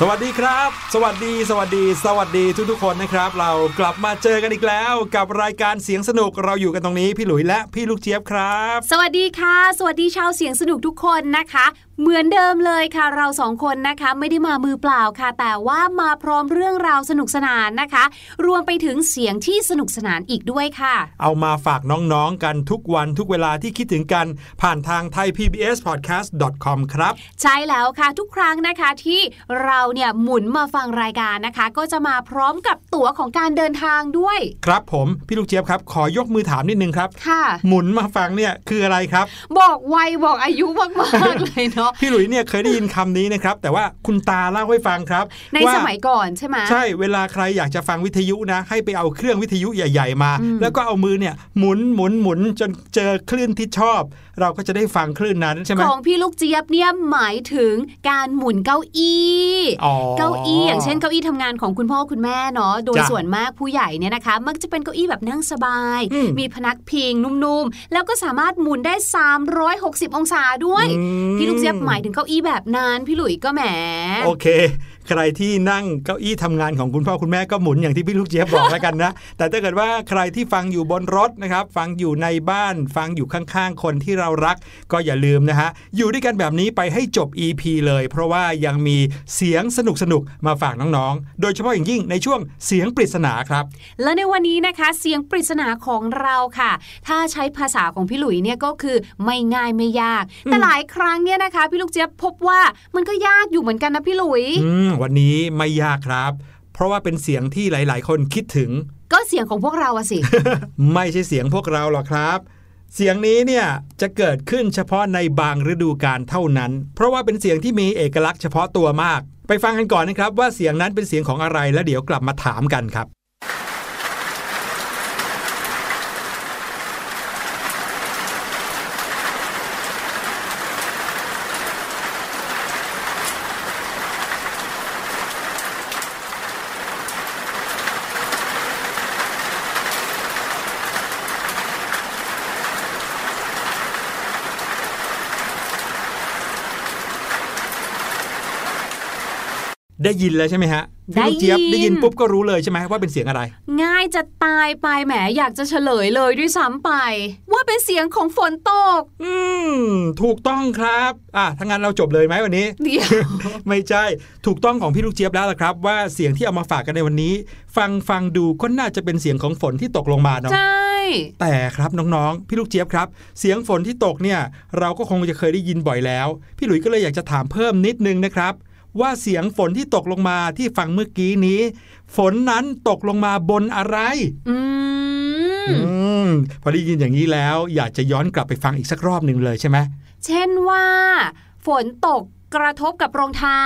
สวัสดีครับ สวัสดี สวัสดี สวัสดีทุกทุกคนนะครับ เรากลับมาเจอกันอีกแล้ว กับรายการเสียงสนุกเราอยู่กันตรงนี้พี่หลุยและพี่ลูกเจี๊ยบครับ สวัสดีค่ะ สวัสดีชาวเสียงสนุกทุกคนนะคะ เหมือนเดิมเลยค่ะ เราสองคนนะคะไม่ได้มามือเปล่าค่ะ แต่ว่ามาพร้อมเรื่องราวสนุกสนานนะคะ รวมไปถึงเสียงที่สนุกสนานอีกด้วยค่ะ เอามาฝากน้องๆกันทุกวันทุกเวลาที่คิดถึงกัน ผ่านทาง thaipbspodcast.com ครับ ใช่แล้วค่ะทุกครั้งนะคะที่เราเนี่ยหมุนมาฟังรายการนะคะ ก็จะมาพร้อมกับตั๋วของการเดินทางด้วย ครับผม พี่ลูกเจี๊ยบครับ ขอยกมือถามนิดนึงครับค่ะ หมุนมาฟังเนี่ยคืออะไรครับ บอกวัยบอกอายุมากๆเลยเนาะพี่หลุยเนี่ยเคยได้ยินคำนี้นะครับ แต่ว่าคุณตาเล่าให้ฟังครับ ในว่าสมัยก่อนใช่ไหมใช่เวลาใครอยากจะฟังวิทยุนะ ให้ไปเอาเครื่องวิทยุใหญ่ ๆ มาอืมแล้วก็เอามือเนี่ยหมุนหมุนหมุนจนเจอคลื่นที่ชอบ เราก็จะได้ฟังคลื่นนั้นใช่ไหมของพี่ลูกเจี๊ยบเนี่ยหมายถึงการหมุนเก้าอี้อ๋อเก้าอี้อย่างเช่นเก้าอี้ทำงานของคุณพ่อคุณแม่เนาะโดยจ้ะส่วนมากผู้ใหญ่เนี่ยนะคะ มักจะเป็นเก้าอี้แบบนั่งสบายอืมมีพนักพิงนุ่มๆแล้วก็สามารถหมุนได้ 360 องศาด้วยอืมพี่ลูกเจี๊ยบหมายถึงเก้าอี้แบบนั้นพี่หลุยก็แหม โอเค ใครที่นั่งเก้าอี้ทำงานของคุณพ่อคุณแม่ก็หมุนอย่างที่พี่ลูกเจี๊ยบบอกแล้วกันนะ แต่ถ้าเกิดว่าใครที่ฟังอยู่บนรถนะครับ ฟังอยู่ในบ้านฟังอยู่ข้างๆ คนที่เรารัก ก็อย่าลืมนะฮะ อยู่ด้วยกันแบบนี้ไปให้จบ EP เลย เพราะว่ายังมีเสียงสนุกๆมาฝากน้องๆ โดยเฉพาะอย่างยิ่งในช่วงเสียงปริศนาครับ และในวันนี้นะคะเสียงปริศนาของเราค่ะ ถ้าใช้ภาษาของพี่หลุยเนี่ยก็คือไม่ง่ายไม่ยาก แต่หลายครั้งเนี่ยนะคะ พี่ลูกเจี๊ยบพบว่ามันก็ยากอยู่เหมือนกันนะพี่หลุยอืมวันนี้ไม่ยากครับ เพราะว่าเป็นเสียงที่หลาย ๆ คนคิดถึง ก็เสียงของพวกเราอะสิ ไม่ใช่เสียงพวกเราหรอกครับ เสียงนี้เนี่ยจะเกิดขึ้นเฉพาะในบางฤดูกาลเท่านั้น เพราะว่าเป็นเสียงที่มีเอกลักษณ์เฉพาะตัวมาก ไปฟังกันก่อนนะครับว่าเสียงนั้นเป็นเสียงของอะไรแล้วเดี๋ยวกลับมาถามกันครับ ได้ยินแล้วใช่ไหมฮะพี่ลูกเจี๊ยบได้ยินได้ยินปุ๊บก็รู้เลยใช่ไหมว่าเป็นเสียงอะไร ง่ายจะตายไปแหมอยากจะเฉลยเลยด้วยซ้ำไป ว่าเป็นเสียงของฝนตก อืมถูกต้องครับอะถ้างั้นเราจบเลยไหมวันนี้เดี๋ยวไม่ใช่ถูกต้องของพี่ลูกเจี๊ยบแล้วล่ะครับ ว่าเสียงที่เอามาฝากกันในวันนี้ ฟังฟังดูก็น่าจะเป็นเสียงของฝนที่ตกลงมาเนาะใช่แต่ครับน้องๆ พี่ลูกเจี๊ยบครับ เสียงฝนที่ตกเนี่ย เราก็คงจะเคยได้ยินบ่อยแล้ว พี่หลุยก็เลยอยากจะถามเพิ่มนิดนึงนะครับ ว่าเสียงฝนที่ตกลงมาที่ฟังเมื่อกี้นี้ ฝนนั้นตกลงมาบนอะไรอืมอืมพอได้ยินอย่างนี้แล้ว อยากจะย้อนกลับไปฟังอีกสักรอบหนึ่งเลยใช่ไหมเช่นว่า ฝนตกกระทบกับรองเท้า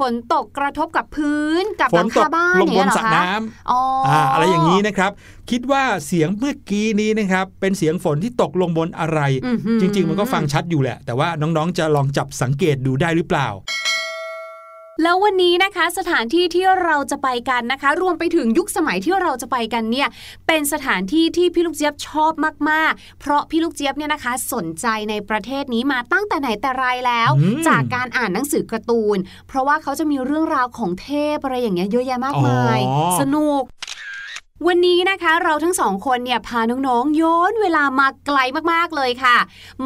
ฝนตกกระทบกับพื้นกับฝหลันงตคากบ้านลงอย่างบเงี้นยเหรสอระคะน้ำอ๋อออ่าอะไรอย่างนี้นะครับ คิดว่าเสียงเมื่อกี้นี้นะครับ เป็นเสียงฝนที่ตกลงบนอะไรอื้อหือจริง ๆ มันก็ฟังชัดอยู่แหละ แต่ว่าน้องๆจะลองจับสังเกตดูได้หรือเปล่า แล้ววันนี้นะคะสถานที่ที่เราจะไปกันนะคะ รวมไปถึงยุคสมัยที่เราจะไปกันเนี่ยเป็นสถานที่ที่พี่ลูกเจี๊ยบชอบมากๆ เพราะพี่ลูกเจี๊ยบเนี่ยนะคะ สนใจในประเทศนี้มาตั้งแต่ไหนแต่ไรแล้วอืมจากการอ่านหนังสือการ์ตูน เพราะว่าเขาจะมีเรื่องราวของเทพอะไรอย่างเงี้ยเยอะแยะมากมายอ๋อสนุก วันนี้นะคะเราทั้งสองคนเนี่ยพาน้องๆย้อนเวลามาไกลมากๆเลยค่ะ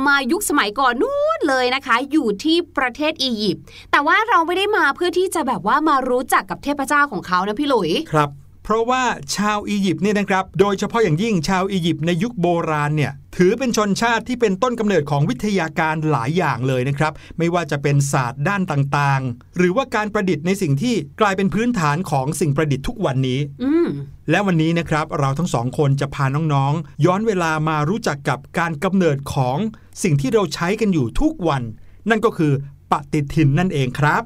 มายุคสมัยก่อนนู้นเลยนะคะ อยู่ที่ประเทศอียิปต์แต่ว่าเราไม่ได้มาเพื่อที่จะแบบว่ามารู้จักกับเทพเจ้าของเขานะพี่หลุยครับ เพราะว่าชาวอียิปต์เนี่ยนะครับ โดยเฉพาะอย่างยิ่งชาวอียิปต์ในยุคโบราณเนี่ยถือเป็นชนชาติที่เป็นต้นกำเนิดของวิทยาการหลายอย่างเลยนะครับ ไม่ว่าจะเป็นศาสตร์ด้านต่างๆ หรือว่าการประดิษฐ์ในสิ่งที่กลายเป็นพื้นฐานของสิ่งประดิษฐ์ทุกวันนี้อืมและวันนี้นะครับเราทั้งสองคนจะพาน้องๆ ย้อนเวลามารู้จักกับการกำเนิดของสิ่งที่เราใช้กันอยู่ทุกวัน นั่นก็คือปฏิทินนั่นเองครับ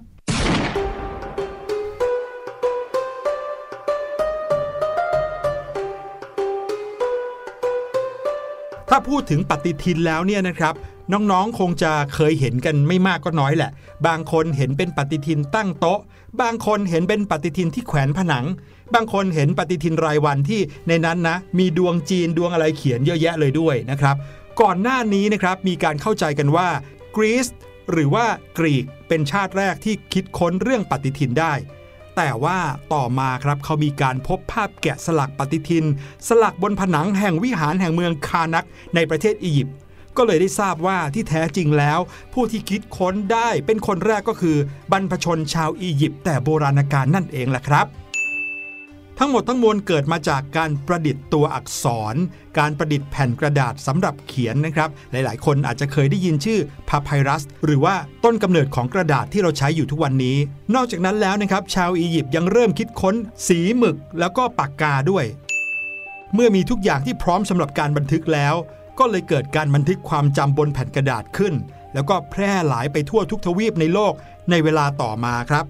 ถ้าพูดถึงปฏิทินแล้วเนี่ยนะครับ น้องๆคงจะเคยเห็นกันไม่มากก็น้อยแหละ บางคนเห็นเป็นปฏิทินตั้งโต๊ะ บางคนเห็นเป็นปฏิทินที่แขวนผนัง บางคนเห็นปฏิทินรายวันที่ในนั้นนะ มีดวงจีนดวงอะไรเขียนเยอะแยะเลยด้วยนะครับ ก่อนหน้านี้นะครับมีการเข้าใจกันว่ากรีซหรือว่ากรีกเป็นชาติแรกที่คิดค้นเรื่องปฏิทินได้ แต่ว่าต่อมาครับเขามีการพบภาพแกะสลักปฏิทิน สลักบนผนังแห่งวิหารแห่งเมืองคานักในประเทศอียิปต์ก็เลยได้ทราบว่าที่แท้จริงแล้ว ผู้ที่คิดค้นได้เป็นคนแรกก็คือ บรรพชนชาวอียิปต์แต่โบราณกาลนั่นเองแหละครับ ทั้งหมดทั้งมวลเกิดมาจากการประดิษฐ์ตัวอักษร การประดิษฐ์แผ่นกระดาษสำหรับเขียนนะครับ หลายๆ คนอาจจะเคยได้ยินชื่อพาไพรัส หรือว่าต้นกำเนิดของกระดาษที่เราใช้อยู่ทุกวันนี้ นอกจากนั้นแล้วนะครับ ชาวอียิปต์ยังเริ่มคิดค้น สีหมึกแล้วก็ปากกาด้วย เมื่อมีทุกอย่างที่พร้อมสำหรับการบันทึกแล้ว ก็เลยเกิดการบันทึกความจำบนแผ่นกระดาษขึ้น แล้วก็แพร่หลายไปทั่วทุกทวีปในโลกในเวลาต่อมาครับ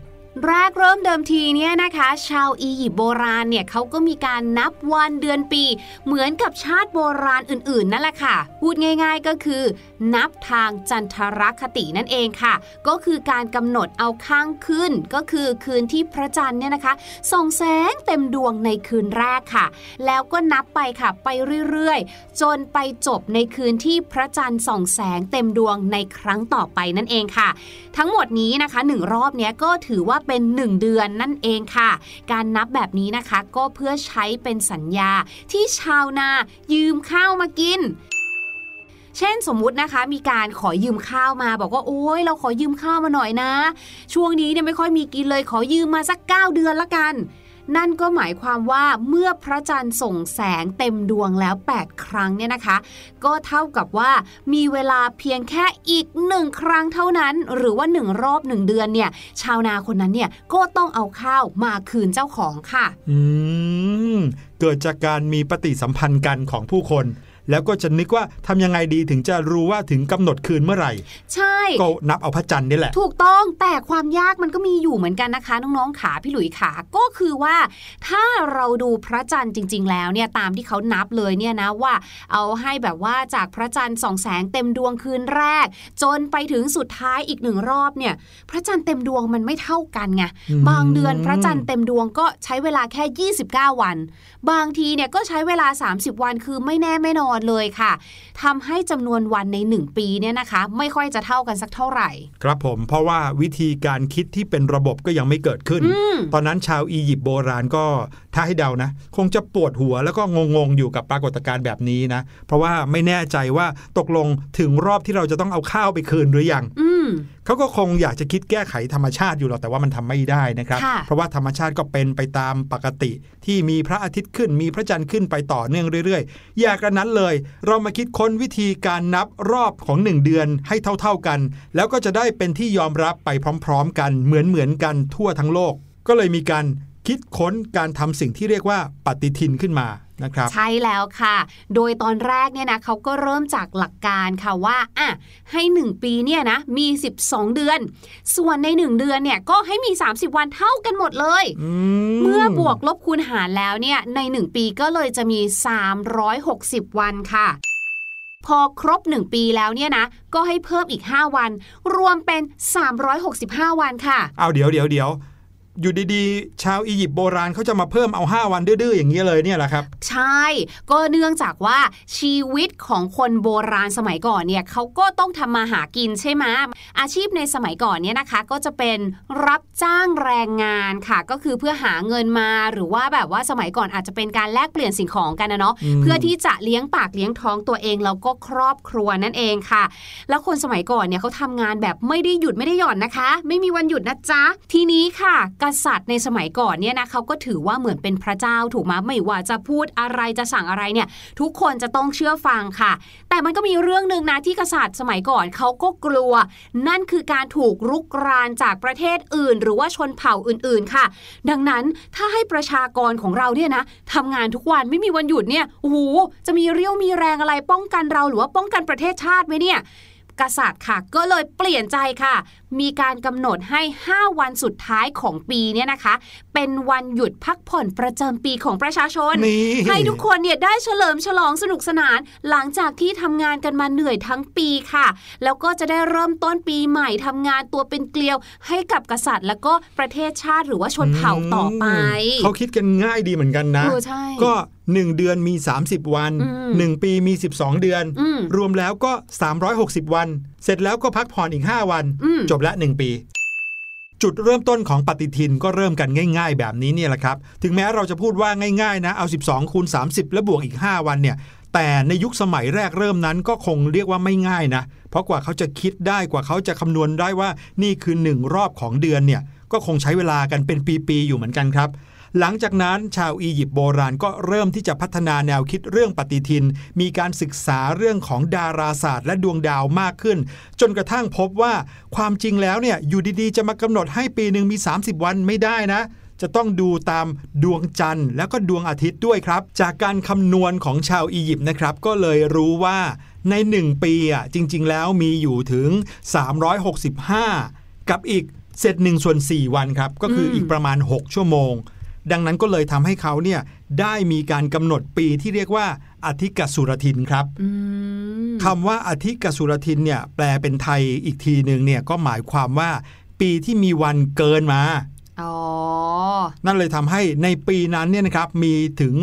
แรกเริ่มเดิมทีเนี่ยนะคะ ชาวอียิปต์โบราณเนี่ยเขาก็มีการนับวันเดือนปี เหมือนกับชาติโบราณอื่นๆนั่นแหละค่ะ พูดง่าย ๆก็คือ นับทางจันทรคตินั่นเองค่ะ ก็คือการกำหนดเอาข้างขึ้น ก็คือคืนที่พระจันทร์เนี่ยนะคะส่องแสงเต็มดวงในคืนแรกค่ะ แล้วก็นับไปค่ะไปเรื่อยๆ จนไปจบในคืนที่พระจันทร์ส่องแสงเต็มดวงในครั้งต่อไปนั่นเองค่ะ ทั้งหมดนี้นะคะหนึ่งรอบเนี้ยก็ถือว่าเป็น 1 เดือนนั่นเองค่ะ การนับแบบนี้นะคะก็เพื่อใช้เป็นสัญญาที่ชาวนายืมข้าวมากินเช่นสมมุตินะคะมีการขอยืมข้าวมาบอกว่าโอ้ยเราขอยืมข้าวมาหน่อยนะ ช่วงนี้เนี่ยไม่ค่อยมีกินเลยขอยืมมาสัก 9 เดือนละกัน นั่นก็หมายความว่าเมื่อพระจันทร์ส่งแสงเต็มดวงแล้ว 8 ครั้งเนี่ยนะคะ ก็เท่ากับว่ามีเวลาเพียงแค่อีกหนึ่งครั้งเท่านั้น หรือว่าหนึ่งรอบหนึ่งเดือนเนี่ยชาวนาคนนั้นเนี่ยก็ต้องเอาข้าวมาคืนเจ้าของค่ะ อืมเกิดจากการมีปฏิสัมพันธ์กันของผู้คน แล้วก็จะนึกว่าทำยังไงดีถึงจะรู้ว่าถึงกำหนดคืนเมื่อไหร่ ใช่ ก็นับเอาพระจันทร์นี่แหละ ถูกต้องแต่ความยากมันก็มีอยู่เหมือนกันนะคะ น้องๆขาพี่หลุยขาก็คือว่า ถ้าเราดูพระจันทร์จริง ๆ แล้วเนี่ยตามที่เขานับเลยเนี่ยนะว่า เอาให้แบบว่าจากพระจันทร์ส่องแสงเต็มดวงคืนแรก จนไปถึงสุดท้ายอีกหนึ่งรอบเนี่ย พระจันทร์เต็มดวงมันไม่เท่ากันไงอืมบางเดือนพระจันทร์เต็มดวงก็ใช้เวลาแค่ 29 วัน บางทีเนี่ยก็ใช้เวลา 30 วันคือไม่แน่ไม่นอนเลยค่ะทำให้จำนวนวันใน 1 ปีเนี่ยนะคะ ไม่ค่อยจะเท่ากันสักเท่าไหร่ ครับผมเพราะว่าวิธีการคิดที่เป็นระบบก็ยังไม่เกิดขึ้นอืมตอนนั้นชาวอียิปต์โบราณก็ถ้าให้เดานะ คงจะปวดหัวแล้วก็งงๆอยู่กับปรากฏการณ์แบบนี้นะ เพราะว่าไม่แน่ใจว่าตกลงถึงรอบที่เราจะต้องเอาข้าวไปคืนหรือยังอืมเขาก็คงอยากจะคิดแก้ไขธรรมชาติอยู่หรอกแต่ว่ามันทำไม่ได้นะครับค่ะเพราะว่าธรรมชาติก็เป็นไปตามปกติ ที่มีพระอาทิตย์ขึ้น มีพระจันทร์ขึ้นไปต่อเนื่องเรื่อยๆ อยากกระนั้นเลย เรามาคิดค้นวิธีการนับรอบของ 1 เดือนให้เท่าๆกัน แล้วก็จะได้เป็นที่ยอมรับไปพร้อม ๆ กันเหมือนๆกันทั่วทั้งโลก ก็เลยมีการ คิดค้นการทำสิ่งที่เรียกว่าปฏิทินขึ้นมานะครับใช่แล้วค่ะ โดยตอนแรกเนี่ยนะเขาก็เริ่มจากหลักการค่ะว่าอะให้ 1 ปีเนี่ยนะมี 12 เดือน ส่วนใน 1 เดือนเนี่ยก็ให้มี 30 วันเท่ากันหมดเลยอืเมื่อบวกลบคูณหารแล้วเนี่ยใน 1 ปีก็เลยจะมี 360 วันค่ะพอครบ 1 ปีแล้วเนี่ยนะ ก็ให้เพิ่มอีก 5 วัน รวมเป็น 365 วันค่ะ เอาเดี๋ยวเดี๋ยวเดี๋ยว อยู่ดีๆ ชาวอียิปต์โบราณเขาจะมาเพิ่มเอา 5 วันดื้อๆอย่างนี้เลยเนี่ยแหละครับ ใช่ ก็เนื่องจากว่าชีวิตของคนโบราณสมัยก่อนเนี่ยเขาก็ต้องทำมาหากินใช่ไหมอาชีพในสมัยก่อนเนี่ยนะคะ ก็จะเป็นรับจ้างแรงงานค่ะ ก็คือเพื่อหาเงินมาหรือว่าแบบว่าสมัยก่อนอาจจะเป็นการแลกเปลี่ยนสิ่งของกันนะเนาะอืมเพื่อที่จะเลี้ยงปากเลี้ยงท้องตัวเองแล้วก็ครอบครัวนั่นเองค่ะ แล้วคนสมัยก่อนเนี่ยเขาทำงานแบบไม่ได้หยุดไม่ได้หย่อนนะคะ ไม่มีวันหยุดนะจ๊ะทีนี้ค่ะกษัตริย์ในสมัยก่อนเนี่ยนะเขาก็ถือว่าเหมือนเป็นพระเจ้าถูกไหมไม่ว่าจะพูดอะไรจะสั่งอะไรเนี่ย ทุกคนจะต้องเชื่อฟังค่ะ แต่มันก็มีเรื่องหนึ่งนะที่กษัตริย์สมัยก่อนเขาก็กลัว นั่นคือการถูกรุกรานจากประเทศอื่น หรือว่าชนเผ่าอื่นๆค่ะ ดังนั้นถ้าให้ประชากรของเราเนี่ยนะทำงานทุกวันไม่มีวันหยุดเนี่ยโอ้โหจะมีเรี่ยวมีแรงอะไรป้องกันเราหรือว่าป้องกันประเทศชาติไหมเนี่ยกษัตริย์ค่ะก็เลยเปลี่ยนใจค่ะ มีการกำหนดให้ 5 วันสุดท้ายของปีเนี่ยนะคะ เป็นวันหยุดพักผ่อนประจำปีของประชาชนนี่ให้ทุกคนเนี่ยได้เฉลิมฉลองสนุกสนาน หลังจากที่ทำงานกันมาเหนื่อยทั้งปีค่ะ แล้วก็จะได้เริ่มต้นปีใหม่ทำงานตัวเป็นเกลียว ให้กับกษัตริย์ แล้วก็ประเทศชาติหรือว่าชนเผ่าต่อไป เขาคิดกันง่ายดีเหมือนกันนะเออใช่ก็1เดือนมี 30 วันอืม1ปีมี 12 เดือนอืมรวมแล้วก็ 360 วันเสร็จแล้วก็พักผ่อนอีก 5 วันอืมจบละ 1 ปี จุดเริ่มต้นของปฏิทินก็เริ่มกันง่าย ๆ แบบนี้เนี่ยแหละครับ ถึงแม้เราจะพูดว่าง่ายๆนะเอา 12คูณ30 แล้วบวกอีก 5 วันเนี่ยแต่ในยุคสมัยแรกเริ่มนั้นก็คงเรียกว่าไม่ง่ายนะ เพราะกว่าเขาจะคิดได้กว่าเขาจะคำนวณได้ว่านี่คือหนึ่งรอบของเดือนเนี่ยก็คงใช้เวลากันเป็นปี ๆ อยู่เหมือนกันครับ หลังจากนั้นชาวอียิปต์โบราณก็เริ่มที่จะพัฒนาแนวคิดเรื่องปฏิทิน มีการศึกษาเรื่องของดาราศาสตร์ และดวงดาวมากขึ้น จนกระทั่งพบว่าความจริงแล้วเนี่ยอยู่ดีๆ จะมากำหนดให้ปีหนึ่งมี 30 วันไม่ได้นะจะต้องดูตามดวงจันทร์แล้วก็ดวงอาทิตย์ด้วยครับ จากการคำนวณของชาวอียิปต์นะครับ ก็เลยรู้ว่าใน 1 ปีอะจริง ๆ แล้วมีอยู่ถึง 365 กับอีกเศษ1ส่วน4วันครับ ก็คืออีกประมาณ 6 ชั่วโมง ดังนั้นก็เลยทำให้เขาเนี่ยได้มีการกำหนดปีที่เรียกว่าอาทิกสุรทินครับอืมคำว่าอาทิกสุรทินเนี่ยแปลเป็นไทยอีกทีหนึ่งเนี่ยก็หมายความว่า ปีที่มีวันเกินมาอ๋อนั่นเลยทำให้ในปีนั้นเนี่ยนะครับมีถึง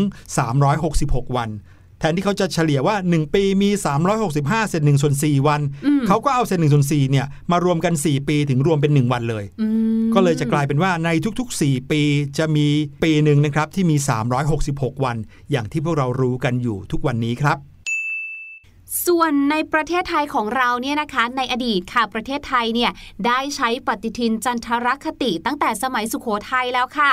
366 วัน แทนที่เขาจะเฉลี่ยว่า 1 ปีมี 365 เศษ1ส่วน4วันอืมเขาก็เอาเศษ1ส่วน4เนี่ยมารวมกัน 4 ปีถึงรวมเป็น 1 วันเลยอืมก็เลยจะกลายเป็นว่าในทุก ๆ 4 ปีจะมีปีหนึ่งนะครับที่มี 366 วัน อย่างที่พวกเรารู้กันอยู่ทุกวันนี้ครับ ส่วนในประเทศไทยของเราเนี่ยนะคะ ในอดีตค่ะประเทศไทยเนี่ยได้ใช้ปฏิทินจันทรคติตั้งแต่สมัยสุขโขทัยแล้วค่ะ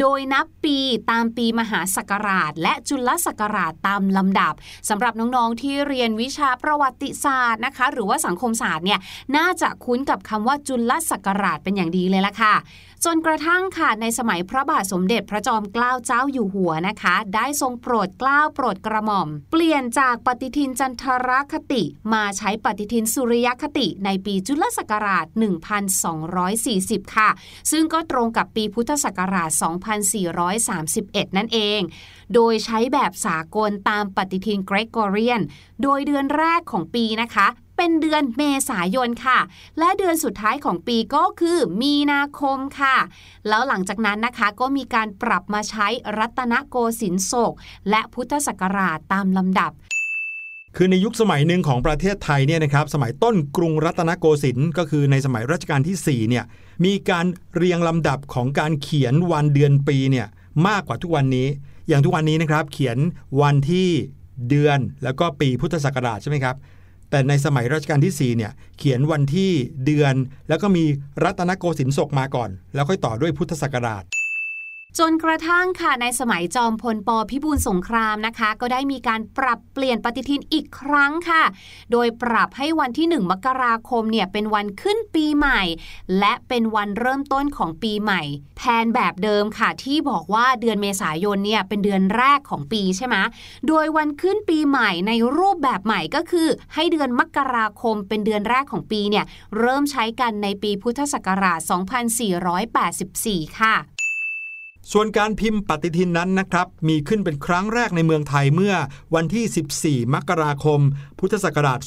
โดยนับปีตามปีมหาศักราช และจุลศักราชตามลำดับสำหรับน้องๆที่เรียนวิชาประวัติศาสตร์นะคะ หรือว่าสังคมศาสตร์เนี่ยน่าจะคุ้นกับคำว่าจุลศักราชเป็นอย่างดีเลยละค่ะจนกระทั่งค่ะในสมัยพระบาทสมเด็จพระจอมเกล้าเจ้าอยู่หัวนะคะ ได้ทรงโปรดเกล้าโปรดกระหม่อม เปลี่ยนจากปฏิทินจันทรรคติมาใช้ปฏิทินสุริยคติในปีจุลศักราช 1240 ค่ะ ซึ่งก็ตรงกับปีพุทธศักราช 2431 นั่นเอง โดยใช้แบบสากลตามปฏิทินเกรกอเรียน โดยเดือนแรกของปีนะคะเป็นเดือนเมษายนค่ะ และเดือนสุดท้ายของปีก็คือมีนาคมค่ะ แล้วหลังจากนั้นนะคะก็มีการปรับมาใช้รัตนโกสินทร์ศก และพุทธศักราชตามลำดับ คือในยุคสมัยหนึ่งของประเทศไทยเนี่ยนะครับสมัยต้นกรุงรัตนโกสินทร์ก็คือในสมัยรัชกาลที่4เนี่ยมีการเรียงลำดับของการเขียนวันเดือนปีเนี่ยมากกว่าทุกวันนี้ อย่างทุกวันนี้นะครับเขียนวันที่เดือนแล้วก็ปีพุทธศักราชใช่ไหมครับแต่ในสมัยรัชกาลที่4เนี่ยเขียนวันที่เดือน แล้วก็มีรัตนโกสินทร์ศกมาก่อน แล้วค่อยต่อด้วยพุทธศักราช จนกระทั่งค่ะในสมัยจอมพลปพิบูลสงครามนะคะ ก็ได้มีการปรับเปลี่ยนปฏิทินอีกครั้งค่ะ โดยปรับให้วันที่ 1 มกราคมเนี่ยเป็นวันขึ้นปีใหม่ และเป็นวันเริ่มต้นของปีใหม่ แทนแบบเดิมค่ะ ที่บอกว่าเดือนเมษายนเนี่ยเป็นเดือนแรกของปีใช่ไหมโดยวันขึ้นปีใหม่ในรูปแบบใหม่ก็คือ ให้เดือนมกราคมเป็นเดือนแรกของปีเนี่ยเริ่มใช้กันในปีพุทธศักราช 2484 ค่ะ ส่วนการพิมพ์ปฏิทินนั้นนะครับ มีขึ้นเป็นครั้งแรกในเมืองไทยเมื่อวันที่ 14 มกราคม พุทธศักราช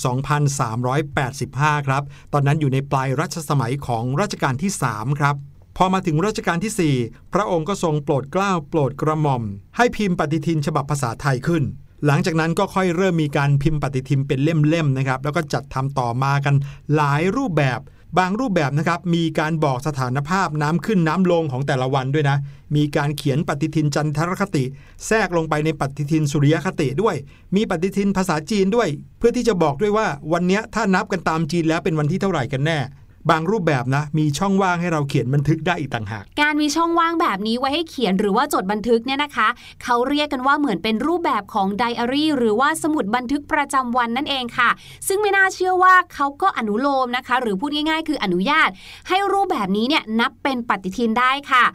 2385 ครับ ตอนนั้นอยู่ในปลายรัชสมัยของรัชกาลที่ 3 ครับ พอมาถึงรัชกาลที่ 4 พระองค์ก็ทรงโปรดเกล้าโปรดกระหม่อม ให้พิมพ์ปฏิทินฉบับภาษาไทยขึ้นหลังจากนั้นก็ค่อยเริ่มมีการพิมพ์ปฏิทินเป็นเล่มๆนะครับ แล้วก็จัดทำต่อมากันหลายรูปแบบ บางรูปแบบนะครับมีการบอกสถานภาพน้ำขึ้นน้ำลงของแต่ละวันด้วยนะ มีการเขียนปฏิทินจันทรคติ แทรกลงไปในปฏิทินสุริยคติด้วย มีปฏิทินภาษาจีนด้วย เพื่อที่จะบอกด้วยว่าวันนี้ถ้านับกันตามจีนแล้วเป็นวันที่เท่าไหร่กันแน่ บางรูปแบบนะ มีช่องว่างให้เราเขียนบันทึกได้อีกต่างหาก การมีช่องว่างแบบนี้ไว้ให้เขียนหรือว่าจดบันทึกเนี่ยนะคะ เขาเรียกกันว่าเหมือนเป็นรูปแบบของไดอารี่หรือว่าสมุดบันทึกประจำวันนั่นเองค่ะ ซึ่งไม่น่าเชื่อว่าเขาก็อนุโลมนะคะ หรือพูดง่าย ๆ คืออนุญาต ให้รูปแบบนี้เนี่ยนับเป็นปฏิทินได้ค่ะ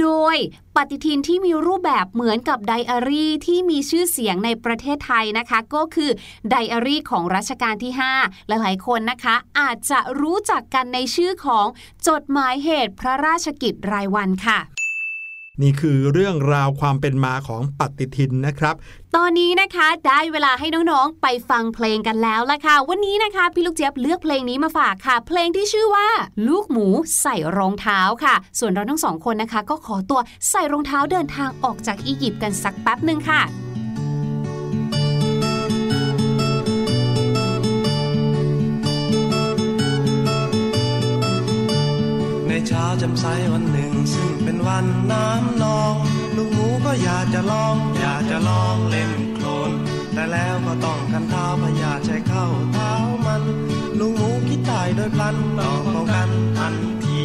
โดยปฏิทินที่มีรูปแบบเหมือนกับไดอารี่ที่มีชื่อเสียงในประเทศไทยนะคะ ก็คือไดอารี่ของรัชกาลที่ 5 หลายๆคนนะคะ อาจจะรู้จักกันในชื่อของจดหมายเหตุพระราชกิจรายวันค่ะ นี่คือเรื่องราวความเป็นมาของปฏิทินนะครับตอนนี้นะคะได้เวลาให้น้องๆ ไปฟังเพลงกันแล้วละค่ะ วันนี้นะคะ พี่ลูกเจี๊ยบเลือกเพลงนี้มาฝากค่ะ เพลงที่ชื่อว่า ลูกหมูใส่รองเท้าค่ะ ส่วนเราทั้งสองคนนะคะ ก็ขอตัวใส่รองเท้าเดินทางออกจากอียิปต์กันสักแป๊บหนึ่งค่ะ เช้าจำใสวันหนึ่ง ซึ่งเป็นวันน้ำนอง ลูกหมูก็อยากจะลอง อยากจะลองเล่นโคลน แต่แล้วก็ต้องกันเท้าพยาใช้เข้าเท้ามัน ลูกหมูคิดตายโดยพลันต้องป้องกันทันที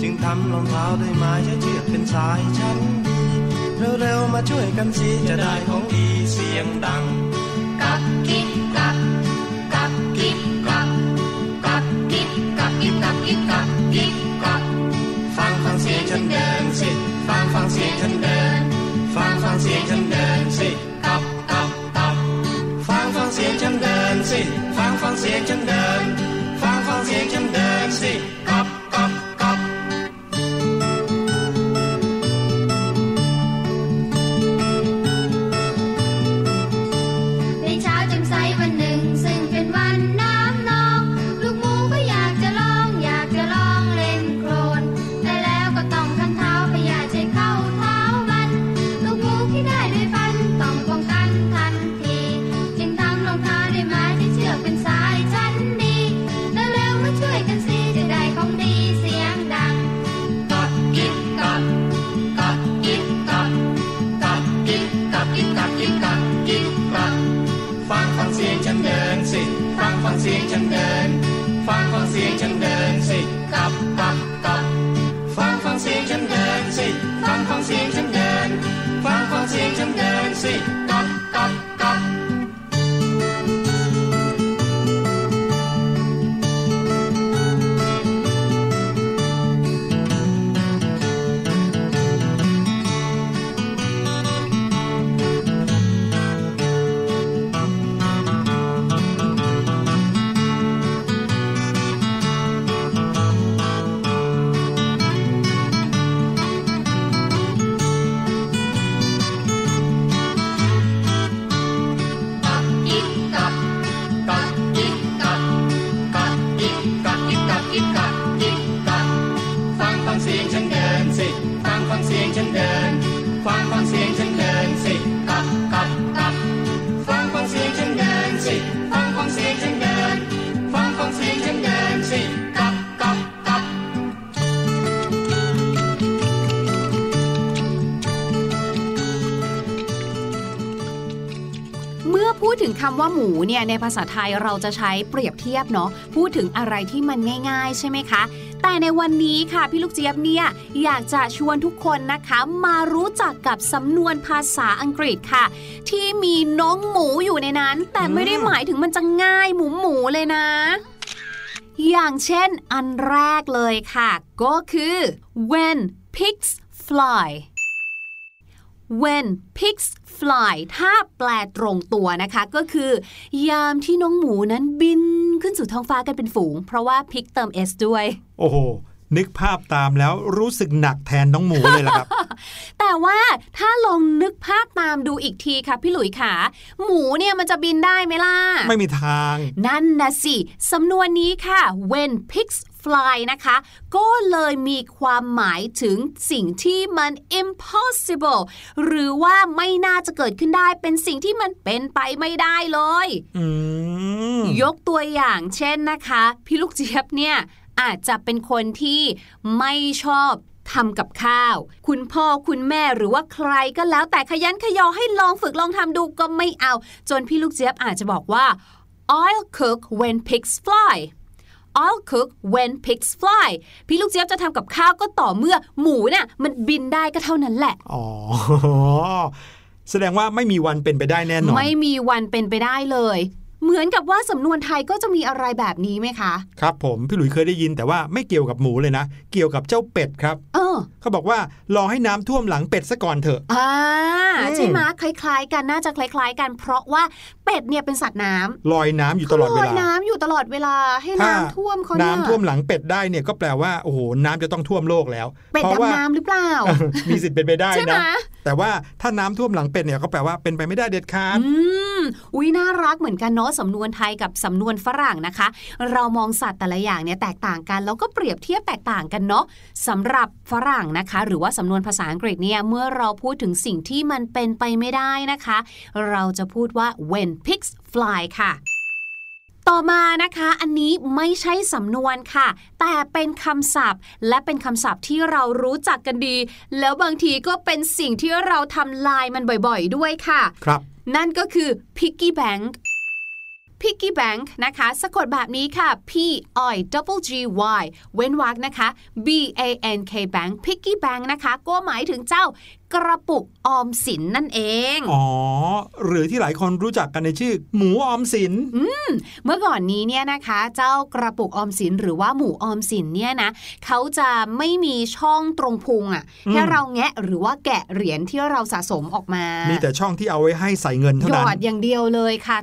จึงทำรองเท้าด้วยไม้ใช้เชือกเป็นสายชั้นดีเร็วๆมาช่วยกันสิจะได้ของดีเสียงดัง กับกิ๊กกับกับกิ๊กกับกับกิ๊กกับกิ๊กกับกิ๊กกับกิ๊กกั ฉันเดินสิ ฟังฟังเสียงฉันเดิน ฟังฟังเสียงฉันเดินสิกับกับกับฟังฟังเสียงฉันเดินสิ ฟังฟังเสียงฉันเดิน ฟังฟังเสียงฉันเดินสิกับกับกับ หมูเนี่ยในภาษาไทยเราจะใช้เปรียบเทียบเนาะพูดถึงอะไรที่มันง่าย ๆ ใช่ไหมคะ แต่ในวันนี้ค่ะพี่ลูกเจี๊ยบเนี่ยอยากจะชวนทุกคนนะคะ มารู้จักกับสำนวนภาษาอังกฤษค่ะ ที่มีน้องหมูอยู่ในนั้น แต่ไม่ได้หมายถึงมันจะง่ายหมูหมูๆเลยนะ อย่างเช่นอันแรกเลยค่ะ ก็คือ when pigs fly when pigs fly ถ้าแปลตรงตัวนะคะก็คือ ยามที่น้องหมูนั้นบินขึ้นสู่ท้องฟ้ากันเป็นฝูง เพราะว่า pig เติม s ด้วย โอ้โหนึกภาพตามแล้วรู้สึกหนักแทนน้องหมูเลยล่ะครับ แต่ว่าถ้าลองนึกภาพตามดูอีกทีค่ะพี่หลุยขาหมูเนี่ยมันจะบินได้ไหมล่ะ ไม่มีทาง นั่นนะสิ สำนวนนี้ค่ะ when pigs fly นะคะ ก็เลยมีความหมายถึงสิ่งที่มัน impossible หรือว่าไม่น่าจะเกิดขึ้นได้เป็นสิ่งที่มันเป็นไปไม่ได้เลยอืมยกตัวอย่างเช่นนะคะ พี่ลูกเจี๊ยบเนี่ยอาจจะเป็นคนที่ไม่ชอบทำกับข้าว คุณพ่อคุณแม่หรือว่าใครก็แล้วแต่ขยันขยอให้ลองฝึกลองทำดูก็ไม่เอา จนพี่ลูกเจี๊ยบอาจจะบอกว่า I'll cook when pigs fly I'll cook when pigs fly พี่ลูกเจี๊ยบจะทำกับข้าวก็ต่อเมื่อหมูน่ะมันบินได้ก็เท่านั้นแหละ อ๋อแสดงว่าไม่มีวันเป็นไปได้แน่นอน ไม่มีวันเป็นไปได้เลย เหมือนกับว่าสำนวนไทยก็จะมีอะไรแบบนี้ไหมคะ ครับผม พี่หลุยเคยได้ยินแต่ว่าไม่เกี่ยวกับหมูเลยนะ เกี่ยวกับเจ้าเป็ดครับเออเขาบอกว่ารอให้น้ำท่วมหลังเป็ดซะก่อนเถอะอ่าอืมใช่ไหมคล้ายๆ กันน่าจะคล้าย ๆ กัน เพราะว่าเป็ดเนี่ยเป็นสัตว์น้ำลอยน้ำอยู่ตลอดเวลอลายน้ำอยู่ตลอดเวลาให้ถ้าน้ำท่วมเขาเนี่ยน้ำท่วมหลังเป็ดได้เนี่ยก็แปลว่าโอ้โหน้ำจะต้องท่วมโลกแล้วเป็ดเพราะว่าดำน้ำหรือเปล่า มีสิทธิ์เป็นไปได้ใช่ไหมนะแต่ว่าถ้าน้ำท่วมหลังเป็ดเนี่ยก็แปลว่าเป็นไปไม่ได้เด็ดขาด อุ้ยน่ารักเหมือนกันเนาะสำนวนไทยกับสำนวนฝรั่งนะคะ เรามองสัตว์แต่ละอย่างเนี่ยแตกต่างกันแล้วก็เปรียบเทียบแตกต่างกันเนาะสำหรับฝรั่งนะคะ หรือว่าสำนวนภาษาอังกฤษเนี่ยเมื่อเราพูดถึงสิ่งที่มันเป็นไปไม่ได้นะคะ เราจะพูดว่า when pigs fly ค่ะต่อมานะคะอันนี้ไม่ใช่สำนวนค่ะ แต่เป็นคำศัพท์ และเป็นคำศัพท์ที่เรารู้จักกันดี แล้วบางทีก็เป็นสิ่งที่เราทำลายมันบ่อยๆ ด้วยค่ะ ครับ นั่นก็คือ piggy bank piggy bank นะคะ สะกดแบบนี้ค่ะ p i double g y เว้นวรรคนะคะ b a n k bank piggy bank นะคะ ก็หมายถึงเจ้ากระปุกออมสินนั่นเอง อ๋อ หรือที่หลายคนรู้จักกันในชื่อ หมูออมสินเมื่อก่อนนี้เนี่ยนะคะ เจ้ากระปุกออมสินหรือว่าหมูออมสินเนี่ยนะเขาจะไม่มีช่องตรงพุงอะ่ะอืมให้เราแงะหรือว่าแกะเหรียญที่เราสะสมออกมา มีแต่ช่องที่เอาไว้ให้ใส่เงินเท่าหยนั้อนดอย่างเดียวเลยค่ะ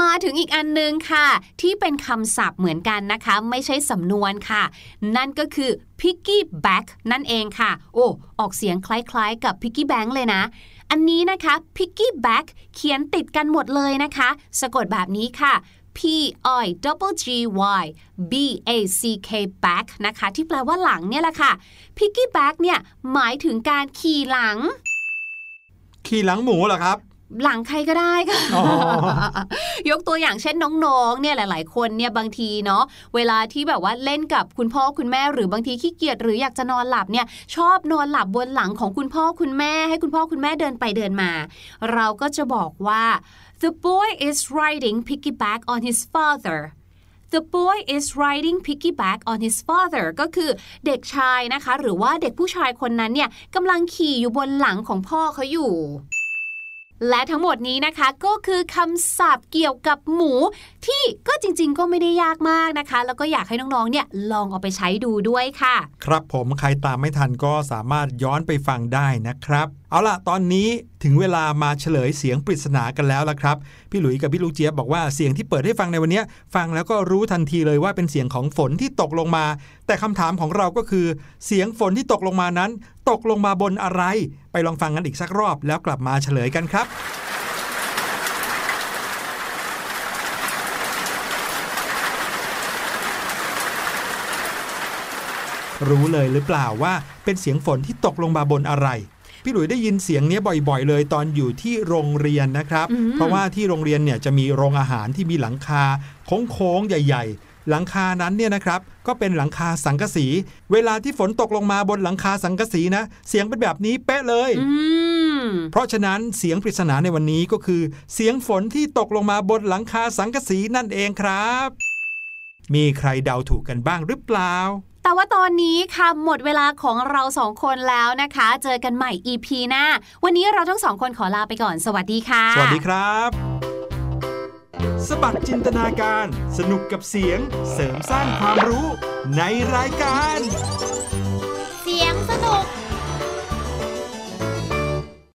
มาถึงอีกอันนึงค่ะ ที่เป็นคำศัพท์เหมือนกันนะคะ ไม่ใช่สำนวนค่ะ นั่นก็คือ piggy back นั่นเองค่ะ โอ้ ออกเสียงคล้ายๆ กับ piggy bank เลยนะ อันนี้นะคะ piggy back เขียนติดกันหมดเลยนะคะ สะกดแบบนี้ค่ะ P I double G Y B A C K back นะคะ ที่แปลว่าหลังเนี่ยแหละค่ะ piggy back เนี่ยหมายถึงการขี่หลัง ขี่หลังหมูเหรอครับ หลังใครก็ได้ค่ะอ๋อยกตัวอย่างเช่นน้องๆ เนี่ยหลาย ๆ คนเนี่ยบางทีเนาะเวลาที่แบบว่าเล่นกับคุณพ่อคุณแม่ หรือบางทีขี้เกียจหรืออยากจะนอนหลับเนี่ยชอบนอนหลับบนหลังของคุณพ่อคุณแม่ ให้คุณพ่อคุณแม่เดินไปเดินมา เราก็จะบอกว่า the boy is riding piggyback on his father The boy is riding piggyback on his father ก็คือเด็กชายนะคะ หรือว่าเด็กผู้ชายคนนั้นเนี่ยกำลังขี่อยู่บนหลังของพ่อเขาอยู่ และทั้งหมดนี้นะคะก็คือคำศัพท์เกี่ยวกับหมู ที่ก็จริงๆ ก็ไม่ได้ยากมากนะคะ แล้วก็อยากให้น้องๆเนี่ยลองเอาไปใช้ดูด้วยค่ะ ครับผมใครตามไม่ทันก็สามารถย้อนไปฟังได้นะครับ เอาล่ะ ตอนนี้ถึงเวลามาเฉลยเสียงปริศนากันแล้วละครับ พี่หลุยส์กับพี่ลูกเจี๊ยบบอกว่าเสียงที่เปิดให้ฟังในวันนี้ ฟังแล้วก็รู้ทันทีเลยว่าเป็นเสียงของฝนที่ตกลงมา แต่คำถามของเราก็คือ เสียงฝนที่ตกลงมานั้น ตกลงมาบนอะไร ไปลองฟังกันอีกสักรอบแล้วกลับมาเฉลยกันครับรู้เลยหรือเปล่าว่าเป็นเสียงฝนที่ตกลงมาบนอะไร พี่หลุยได้ยินเสียงเนี้ยบ่อยๆ เลยตอนอยู่ที่โรงเรียนนะครับอืมเพราะว่าที่โรงเรียนเนี่ยจะมีโรงอาหารที่มีหลังคาโค้งๆใหญ่ ๆหลังคานั้นเนี่ยนะครับก็เป็นหลังคาสังกะสี เวลาที่ฝนตกลงมาบนหลังคาสังกะสีนะ เสียงเป็นแบบนี้เป๊ะเลยอืมเพราะฉะนั้นเสียงปริศนาในวันนี้ก็คือ เสียงฝนที่ตกลงมาบนหลังคาสังกะสีนั่นเองครับ มีใครเดาถูกกันบ้างหรือเปล่า แต่ว่าตอนนี้ค่ะหมดเวลาของเราสองคนแล้วนะคะ เจอกันใหม่ EP หน้า วันนี้เราทั้งสองคนขอลาไปก่อน สวัสดีค่ะ สวัสดีครับ สบัดจินตนาการ สนุกกับเสียง เสริมสร้างความรู้ในรายการ เสียงสนุก